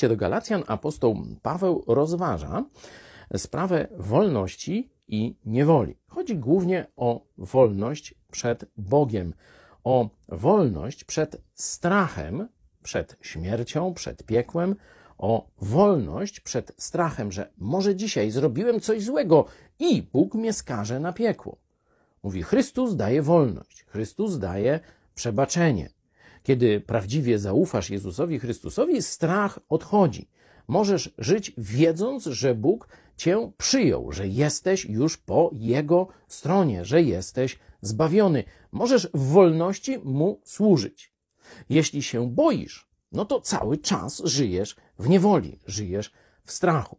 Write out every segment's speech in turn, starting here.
do Galacjan apostoł Paweł rozważa sprawę wolności i niewoli. Chodzi głównie o wolność przed Bogiem, o wolność przed strachem, przed śmiercią, przed piekłem, o wolność przed strachem, że może dzisiaj zrobiłem coś złego i Bóg mnie skaże na piekło. Mówi, Chrystus daje wolność, Chrystus daje przebaczenie. Kiedy prawdziwie zaufasz Jezusowi Chrystusowi, strach odchodzi. Możesz żyć wiedząc, że Bóg cię przyjął, że jesteś już po Jego stronie, że jesteś zbawiony. Możesz w wolności Mu służyć. Jeśli się boisz, no to cały czas żyjesz w niewoli, żyjesz w strachu.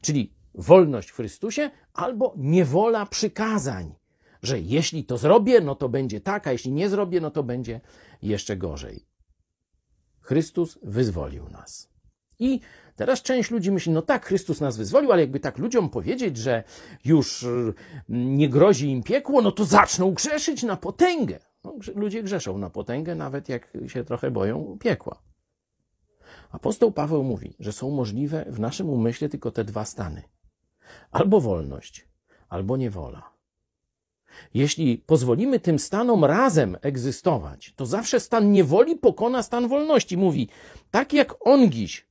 Czyli wolność w Chrystusie albo niewola przykazań, że jeśli to zrobię, no to będzie tak, a jeśli nie zrobię, no to będzie jeszcze gorzej. Chrystus wyzwolił nas. I teraz część ludzi myśli, no tak, Chrystus nas wyzwolił, ale jakby tak ludziom powiedzieć, że już y, nie grozi im piekło, no to zaczną grzeszyć na potęgę. No, ludzie grzeszą na potęgę, nawet jak się trochę boją piekła. Apostoł Paweł mówi, że są możliwe w naszym umyśle tylko te dwa stany: albo wolność, albo niewola. Jeśli pozwolimy tym stanom razem egzystować, to zawsze stan niewoli pokona stan wolności. Mówi, tak jak ongiś,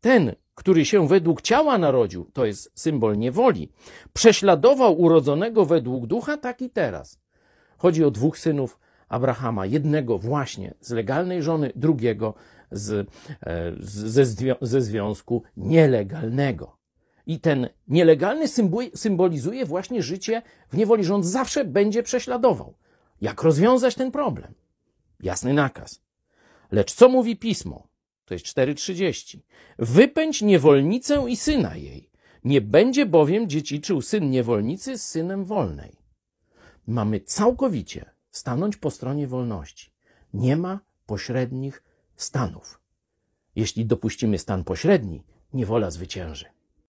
ten, który się według ciała narodził, to jest symbol niewoli, prześladował urodzonego według ducha, tak i teraz. Chodzi o dwóch synów Abrahama, jednego właśnie z legalnej żony, drugiego z, e, ze związku nielegalnego. I ten nielegalny symbolizuje właśnie życie w niewoli, że on zawsze będzie prześladował. Jak rozwiązać ten problem? Jasny nakaz. Lecz co mówi pismo? To jest 4.30. Wypędź niewolnicę i syna jej. Nie będzie bowiem dziedziczył syn niewolnicy z synem wolnej. Mamy całkowicie stanąć po stronie wolności. Nie ma pośrednich stanów. Jeśli dopuścimy stan pośredni, niewola zwycięży.